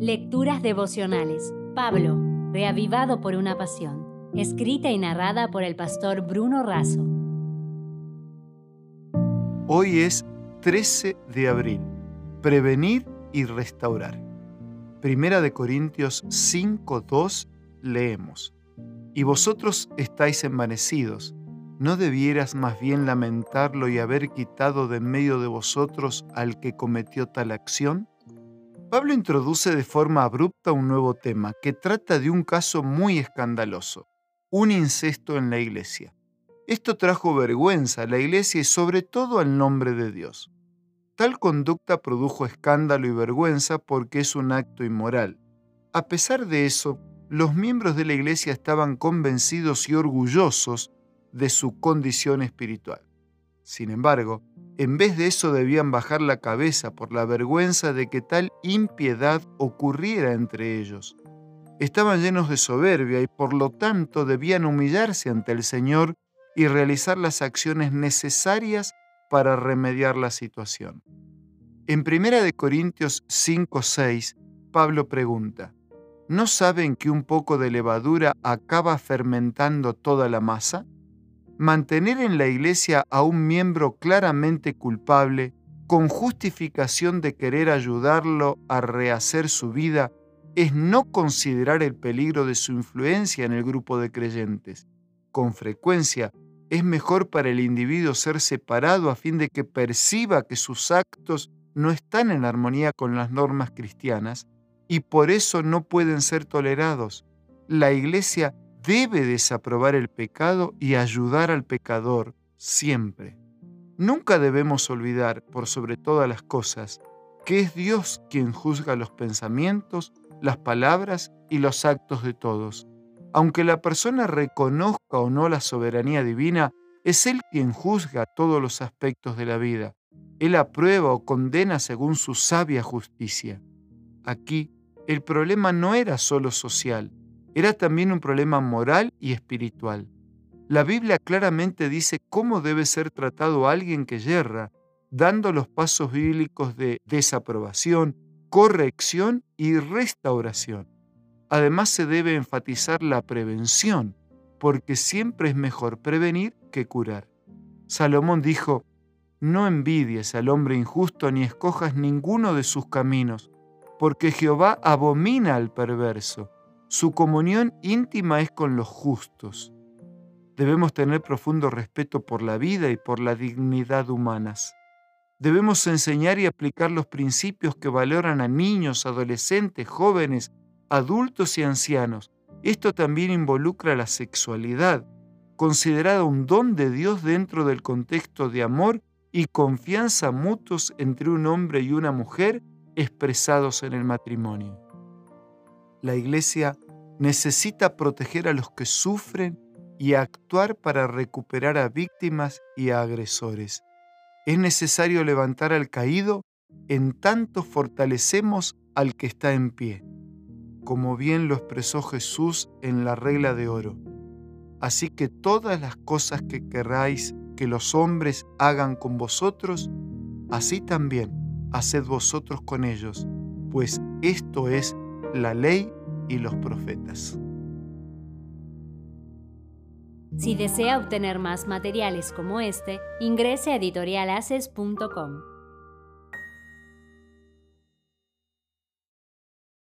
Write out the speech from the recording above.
Lecturas devocionales. Pablo, reavivado por una pasión. Escrita y narrada por el pastor Bruno Razo. Hoy es 13 de abril. Prevenir y restaurar. Primera de Corintios 5:2 leemos. Y vosotros estáis envanecidos. ¿No debieras más bien lamentarlo y haber quitado de en medio de vosotros al que cometió tal acción? Pablo introduce de forma abrupta un nuevo tema que trata de un caso muy escandaloso, un incesto en la iglesia. Esto trajo vergüenza a la iglesia y sobre todo al nombre de Dios. Tal conducta produjo escándalo y vergüenza porque es un acto inmoral. A pesar de eso, los miembros de la iglesia estaban convencidos y orgullosos de su condición espiritual. Sin embargo, en vez de eso debían bajar la cabeza por la vergüenza de que tal impiedad ocurriera entre ellos. Estaban llenos de soberbia y por lo tanto debían humillarse ante el Señor y realizar las acciones necesarias para remediar la situación. En 1 Corintios 5:6, Pablo pregunta, ¿no saben que un poco de levadura acaba fermentando toda la masa? Mantener en la iglesia a un miembro claramente culpable con justificación de querer ayudarlo a rehacer su vida es no considerar el peligro de su influencia en el grupo de creyentes. Con frecuencia, es mejor para el individuo ser separado a fin de que perciba que sus actos no están en armonía con las normas cristianas y por eso no pueden ser tolerados. La iglesia debe desaprobar el pecado y ayudar al pecador siempre. Nunca debemos olvidar, por sobre todas las cosas, que es Dios quien juzga los pensamientos, las palabras y los actos de todos. Aunque la persona reconozca o no la soberanía divina, es Él quien juzga todos los aspectos de la vida. Él aprueba o condena según su sabia justicia. Aquí, el problema no era solo social, era también un problema moral y espiritual. La Biblia claramente dice cómo debe ser tratado alguien que yerra, dando los pasos bíblicos de desaprobación, corrección y restauración. Además se debe enfatizar la prevención, porque siempre es mejor prevenir que curar. Salomón dijo, No envidies al hombre injusto ni escojas ninguno de sus caminos, porque Jehová abomina al perverso su comunión íntima es con los justos. Debemos tener profundo respeto por la vida y por la dignidad humanas. Debemos enseñar y aplicar los principios que valoran a niños, adolescentes, jóvenes, adultos y ancianos. Esto también involucra la sexualidad, considerada un don de Dios dentro del contexto de amor y confianza mutuos entre un hombre y una mujer expresados en el matrimonio. La Iglesia necesita proteger a los que sufren y actuar para recuperar a víctimas y a agresores. Es necesario levantar al caído en tanto fortalecemos al que está en pie, como bien lo expresó Jesús en la regla de oro. Así que todas las cosas que querráis que los hombres hagan con vosotros, así también haced vosotros con ellos, pues esto es la ley y los profetas. Si desea obtener más materiales como este, ingrese a editorialaces.com.